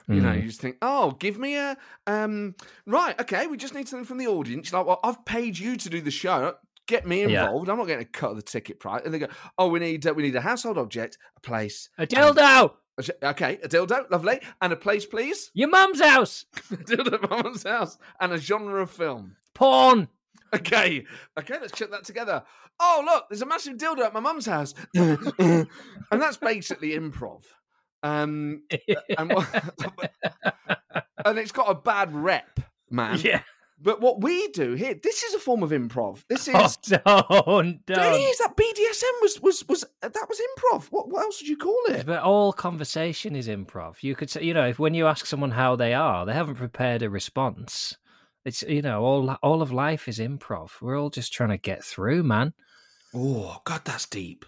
Speaker 1: You know,
Speaker 2: Mm.
Speaker 1: you just think, "Oh, give me a um, right, okay, we just need something from the audience." Like, well, I've paid you to do the show. Get me
Speaker 2: Yeah.
Speaker 1: involved. I'm not getting a cut of the ticket price. And they go, "Oh, we need uh, we need a household object, a place,
Speaker 2: A dildo!
Speaker 1: Okay, a dildo, lovely, and a place, please."
Speaker 2: Your mum's house! <laughs>
Speaker 1: dildo at mum's house, and a genre of film.
Speaker 2: Porn!
Speaker 1: Okay, okay, let's check that together. Oh, look, there's a massive dildo at my mum's house, <laughs> and that's basically improv. Um, <laughs> and, what, and it's got a bad rep, man.
Speaker 2: yeah.
Speaker 1: But what we do here, this is a form of improv. This <laughs> is.
Speaker 2: Oh, don't, don't.
Speaker 1: that BDSM was was was that was improv. What what else would you call it?
Speaker 2: But all conversation is improv. You could say, you know, if when you ask someone how they are, they haven't prepared a response. It's you know, all all of life is improv. We're all just trying to get through, man.
Speaker 1: Oh God, that's deep.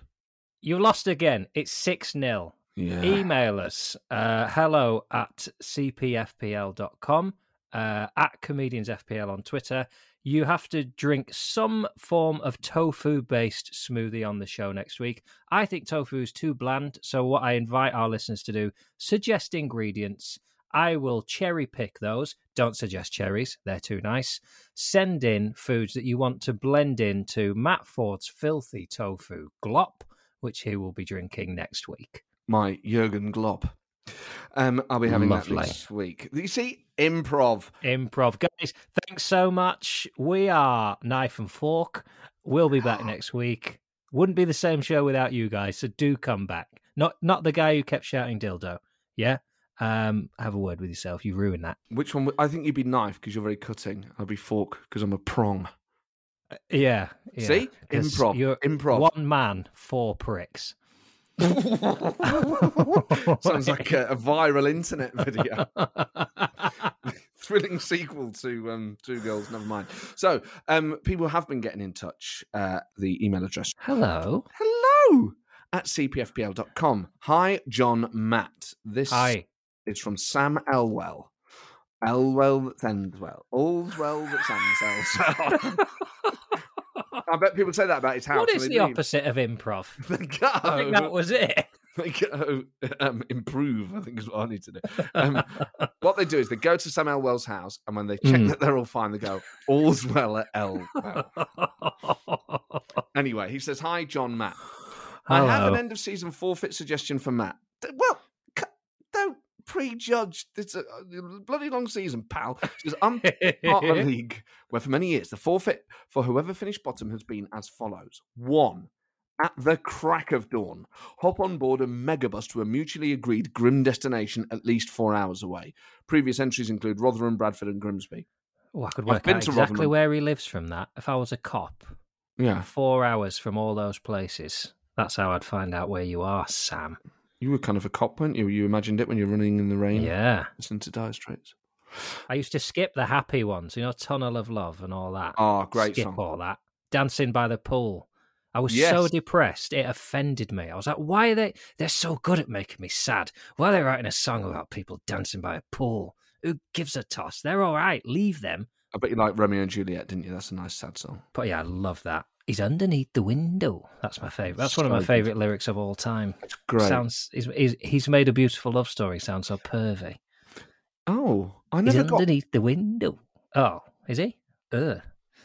Speaker 2: You lost again. It's six 0
Speaker 1: Yeah.
Speaker 2: Email us uh, hello at cpfpl.com, uh, at comediansfpl on Twitter. You have to drink some form of tofu based smoothie on the show next week. I think tofu is too bland. So, what I invite our listeners to do, suggest ingredients. I will cherry pick those. Don't suggest cherries, they're too nice. Send in foods that you want to blend into Matt Forde's filthy tofu glop, which he will be drinking next week.
Speaker 1: My Jurgen Glob. Um, I'll be having
Speaker 2: Lovely.
Speaker 1: that this week. You see, improv.
Speaker 2: Improv. Guys, thanks so much. We are Knife and Fork. We'll be back <gasps> next week. Wouldn't be the same show without you guys, so do come back. Not not the guy who kept shouting dildo. Yeah? Um, have a word with yourself. You've ruined that.
Speaker 1: Which one? I think you'd be knife because you're very cutting. I'll be fork because I'm a prong.
Speaker 2: Yeah. yeah,
Speaker 1: See? Improv,
Speaker 2: You're
Speaker 1: improv.
Speaker 2: One man, four pricks. <laughs>
Speaker 1: Sounds like a, a viral internet video. <laughs> Thrilling sequel to um, Two Girls, Never Mind. So, um, people have been getting in touch. Uh, the email address
Speaker 2: Hello.
Speaker 1: hello at cpfpl.com. Hi, John Matt. This
Speaker 2: Hi.
Speaker 1: is from Sam Elwell. Elwell that ends well. All's well that ends <laughs> well. I bet people say that about his house.
Speaker 2: What
Speaker 1: and
Speaker 2: is
Speaker 1: they
Speaker 2: the
Speaker 1: mean-
Speaker 2: opposite of improv? <laughs>
Speaker 1: They go.
Speaker 2: I think that was it. <laughs>
Speaker 1: they go um, improve. I think is what I need to do. Um, what they do is they go to Sam Elwell's house, and when they check
Speaker 2: Mm.
Speaker 1: that they're all fine, they go, "All's well at Elwell." <laughs> anyway, he says, "Hi, John Matt. Hello. I have an end of season forfeit suggestion for Matt. Well, c- don't prejudge. It's a, uh, a uh, bloody long season, pal. Says, I'm part of a league where for many years the forfeit for whoever finished bottom has been as follows: one, at the crack of dawn, hop on board a megabus to a mutually agreed grim destination at least four hours away. Previous entries include Rotherham, Bradford, and Grimsby.
Speaker 2: Oh, I could work out exactly
Speaker 1: Rotherham.
Speaker 2: where he lives from that. If I was a cop,
Speaker 1: Yeah,
Speaker 2: four hours from all those places. That's how I'd find out where you are, Sam.
Speaker 1: You were kind of a cop, weren't you? You imagined it when you're running in the rain,
Speaker 2: Yeah.
Speaker 1: listening to Dire Straits.
Speaker 2: I used to skip the happy ones, you know, Tunnel of Love and all that.
Speaker 1: Oh, great
Speaker 2: skip
Speaker 1: song.
Speaker 2: all that. Dancing by the pool. I was so depressed, it offended me. I was like, why are they? They're so good at making me sad. Why are they writing a song about people dancing by a pool? Who gives a toss? They're all right. Leave them.
Speaker 1: I bet you like Romeo and Juliet, didn't you? That's a nice sad song.
Speaker 2: But yeah, I love that. He's underneath the window. That's my favorite. That's one of my
Speaker 1: So good.
Speaker 2: favorite lyrics of all time.
Speaker 1: It's Great.
Speaker 2: Sounds. He's, he's he's made a beautiful love story. Sounds so pervy.
Speaker 1: oh, I
Speaker 2: He's
Speaker 1: never got.
Speaker 2: underneath the window. Oh, is he? Ugh.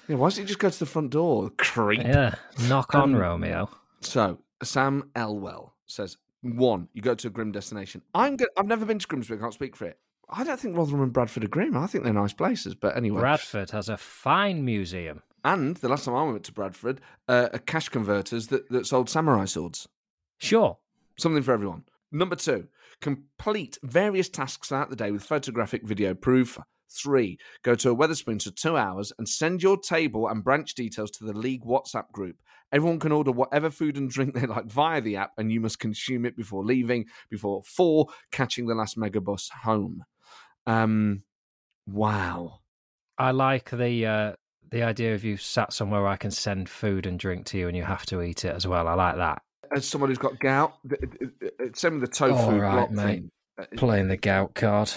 Speaker 1: Yeah, why doesn't he just go to the front door? Creep.
Speaker 2: Yeah. Knock on
Speaker 1: Um,
Speaker 2: Romeo.
Speaker 1: So Sam Elwell says one, you go to a grim destination. I'm go- I've never been to Grimsby. I can't speak for it. I don't think Rotherham and Bradford are grim. I think they're nice places. But anyway,
Speaker 2: Bradford has a fine museum.
Speaker 1: And the last time I went to Bradford, uh, a cash converters that, that sold samurai swords.
Speaker 2: Sure.
Speaker 1: Something for everyone. Number two, complete various tasks throughout the day with photographic video proof. Three, go to a Wetherspoons for two hours and send your table and branch details to the league WhatsApp group. Everyone can order whatever food and drink they like via the app, and you must consume it before leaving, before four, catching the last megabus home. Um, wow.
Speaker 2: I like the uh, the idea of you sat somewhere where I can send food and drink to you and you have to eat it as well. I like that.
Speaker 1: As someone who's got gout, th- same with the tofu
Speaker 2: All right, mate.
Speaker 1: thing. Uh,
Speaker 2: Playing the gout card.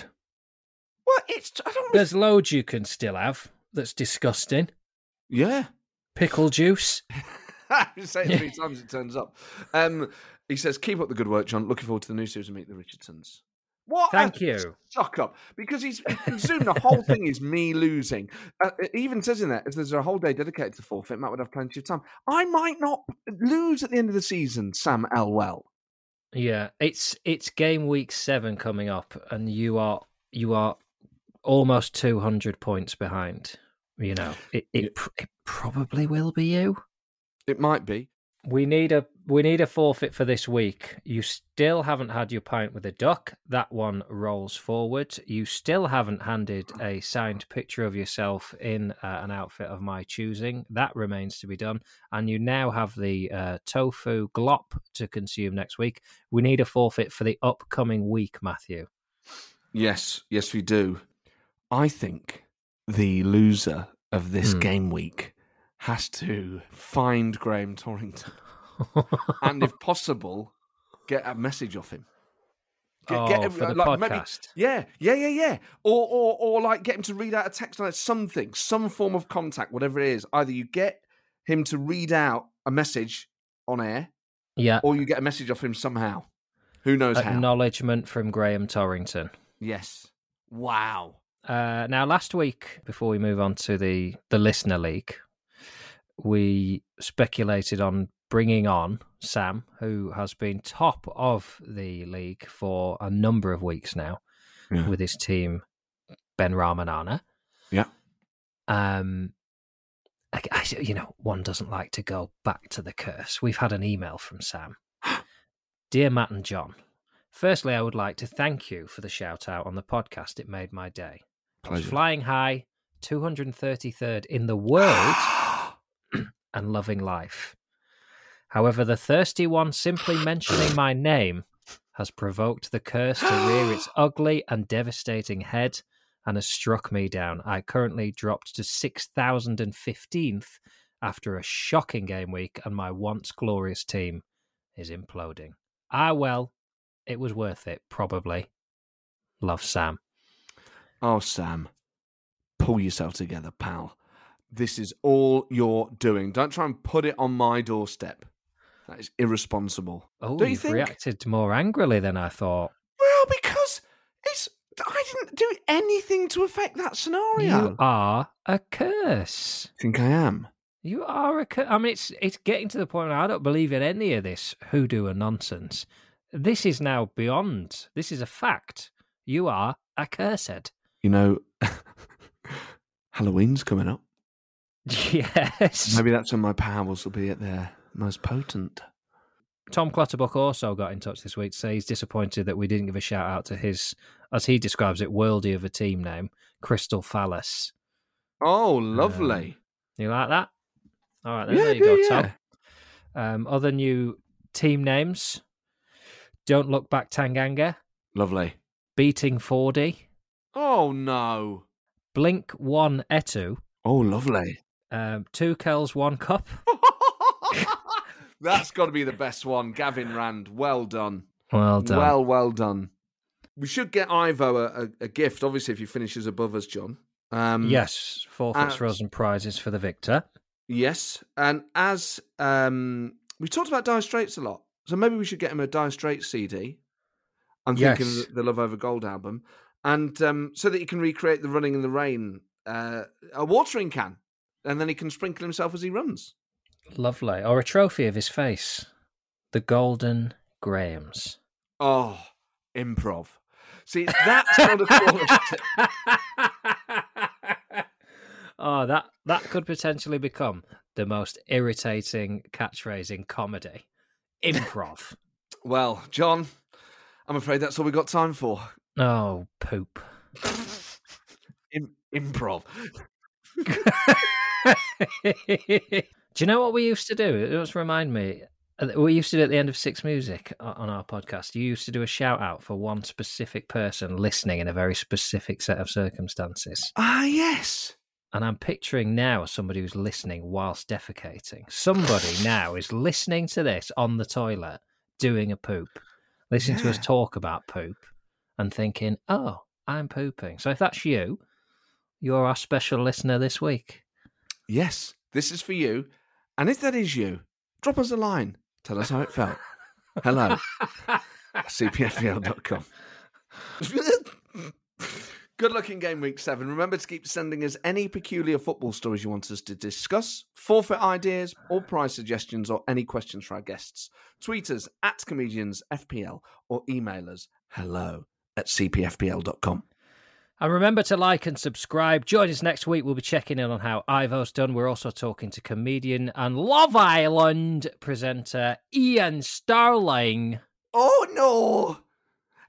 Speaker 1: Well, it's I don't.
Speaker 2: There's loads you can still have that's disgusting.
Speaker 1: Yeah.
Speaker 2: Pickle juice. <laughs>
Speaker 1: say it three <laughs> times, it turns up. Um, he says, "Keep up the good work, John. Looking forward to the new series of Meet the Richardsons." What?
Speaker 2: Thank you.
Speaker 1: Suck up, because he's he presumed the whole thing is me losing. Uh, it even says in there, if there's a whole day dedicated to forfeit, Matt would have plenty of time. I might not lose at the end of the season, Sam Elwell.
Speaker 2: Yeah, it's it's game week seven coming up, and you are you are almost two hundred points behind. You know, it it, pr- it probably will be you.
Speaker 1: It might be.
Speaker 2: We need a we need a forfeit for this week. You still haven't had your pint with a duck. That one rolls forward. You still haven't handed a signed picture of yourself in uh, an outfit of my choosing. That remains to be done. And you now have the uh, tofu glop to consume next week. We need a forfeit for the upcoming week, Matthew.
Speaker 1: Yes, yes, we do. I think the loser of this
Speaker 2: Hmm.
Speaker 1: game week has to find Graham Torrington. And if possible, get a message off him. Get-
Speaker 2: oh,
Speaker 1: get him,
Speaker 2: for the
Speaker 1: like, maybe-
Speaker 2: podcast.
Speaker 1: yeah, yeah, yeah, yeah. Or, or, or like get him to read out a text on it, something, some form of contact, whatever it is. Either you get him to read out a message on air,
Speaker 2: Yeah.
Speaker 1: or you get a message off him somehow. Who knows how?
Speaker 2: Acknowledgement from Graham Torrington.
Speaker 1: yes. Wow.
Speaker 2: Uh, now, last week, before we move on to the the listener league, we speculated on bringing on Sam, who has been top of the league for a number of weeks now
Speaker 1: Yeah.
Speaker 2: with his team, Ben Ramanana.
Speaker 1: Yeah.
Speaker 2: Um, I, I- you know, one doesn't like to go back to the curse. We've had an email from Sam. <gasps> Dear Matt and John, firstly, I would like to thank you for the shout out on the podcast. It made my day.
Speaker 1: Pleasure.
Speaker 2: flying high, 233rd in the world <gasps> and loving life. However, the thirsty one simply mentioning my name has provoked the curse to rear its <gasps> ugly and devastating head and has struck me down. I currently dropped to 6,015th after a shocking game week, and my once glorious team is imploding. Ah, well, it was worth it, probably. Love Sam.
Speaker 1: Oh, Sam, pull yourself together, pal. This is all you're doing. Don't try and put it on my doorstep. That is irresponsible.
Speaker 2: Oh,
Speaker 1: Don't you
Speaker 2: you've
Speaker 1: think?
Speaker 2: reacted more angrily than I thought.
Speaker 1: Well, because it's I didn't do anything to affect that scenario.
Speaker 2: You are a curse.
Speaker 1: I think I am?
Speaker 2: You are a curse. I mean, it's it's getting to the point where I don't believe in any of this hoodoo and nonsense. This is now beyond. This is a fact. You are a cursed.
Speaker 1: You know, <laughs> Halloween's coming up. <laughs>
Speaker 2: Yes.
Speaker 1: Maybe that's when my powers will be at their most potent.
Speaker 2: Tom Clutterbuck also got in touch this week to say he's disappointed that we didn't give a shout out to his, as he describes it, worldy of a team name, Crystal Phallus.
Speaker 1: Oh, lovely.
Speaker 2: You like that? All right, then,
Speaker 1: Yeah,
Speaker 2: there you go,
Speaker 1: do,
Speaker 2: Tom. Um, other new team names: Don't Look Back Tanganga,
Speaker 1: lovely.
Speaker 2: Beating Fordy,
Speaker 1: Oh no.
Speaker 2: Blink One Etu,
Speaker 1: Oh, lovely.
Speaker 2: um, Two Kells One Cup. <laughs>
Speaker 1: That's got to be the best one. Gavin Rand. Well done.
Speaker 2: Well done.
Speaker 1: Well, well done. We should get Ivo a, a, a gift, obviously, if he finishes above us, John. Um,
Speaker 2: yes, forfeits,
Speaker 1: uh,
Speaker 2: and prizes for the victor.
Speaker 1: Yes. And as um, we talked about Dire Straits a lot, so maybe we should get him a Dire Straits CD. I'm thinking
Speaker 2: Yes.
Speaker 1: the- the Love Over Gold album. And um, so that he can recreate the running in the rain, uh, a watering can. And then he can sprinkle himself as he runs.
Speaker 2: Lovely. Or a trophy of his face. The Golden Grahams.
Speaker 1: Oh, improv. See, that sort of quality. <laughs>
Speaker 2: oh, that that could potentially become the most irritating catchphrase in comedy. Improv. <laughs>
Speaker 1: Well, John, I'm afraid that's all we got time for.
Speaker 2: oh, poop.
Speaker 1: Im- improv. <laughs>
Speaker 2: do you know what we used to do? It does remind me. uh, We used to do at the end of Six Music on our podcast. You used to do a shout out for one specific person listening in a very specific set of circumstances.
Speaker 1: Ah, yes.
Speaker 2: And I'm picturing now somebody who's listening whilst defecating. Somebody <sighs> now is listening to this on the toilet, doing a poop, listening to us talk about poop, and thinking, oh, I'm pooping. So if that's you, you're our special listener this week.
Speaker 1: Yes, this is for you. And if that is you, drop us a line. Tell us how it felt. Hello. <laughs> at cpfl.com. <laughs> Good luck in game week seven. Remember to keep sending us any peculiar football stories you want us to discuss, forfeit ideas, or prize suggestions, or any questions for our guests. Tweet us at comediansfpl or email us hello at cpfpl.com.
Speaker 2: And remember to like and subscribe. Join us next week. We'll be checking in on how Ivo's done. We're also talking to comedian and Love Island presenter Iain Stirling.
Speaker 1: Oh no,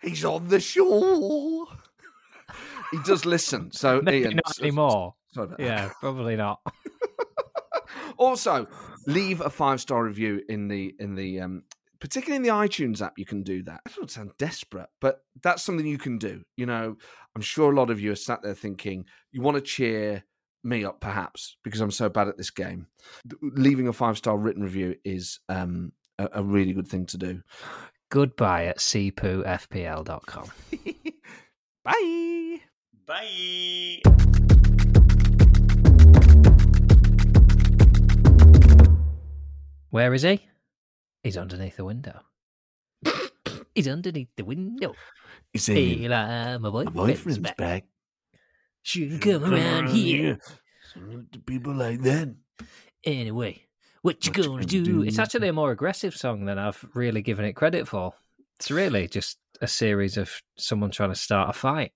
Speaker 1: he's on the show. <laughs> he does listen, so <laughs>
Speaker 2: Maybe
Speaker 1: Iain,
Speaker 2: not anymore.
Speaker 1: sorry.
Speaker 2: Yeah, probably not. <laughs>
Speaker 1: Also, leave a five star review in the in the um, particularly in the iTunes app. You can do that. I don't sound desperate, but that's something you can do. You know, I'm sure a lot of you are sat there thinking you want to cheer me up, perhaps because I'm so bad at this game. Leaving a five star written review is um, a, a really good thing to do.
Speaker 2: Goodbye at cpoofpl.com. <laughs>
Speaker 1: Bye.
Speaker 5: Bye.
Speaker 2: Where is he? He's underneath the window. He's underneath the window.
Speaker 1: He's saying,
Speaker 2: Eli, my
Speaker 1: my
Speaker 2: boyfriend's,
Speaker 1: boyfriend's
Speaker 2: back.
Speaker 1: back.
Speaker 2: Should come around here.
Speaker 1: Some people like that.
Speaker 2: Anyway, what you
Speaker 1: What
Speaker 2: gonna
Speaker 1: gonna
Speaker 2: do?
Speaker 1: do?
Speaker 2: It's actually a more aggressive song than I've really given it credit for. It's really just a series of someone trying to start a fight.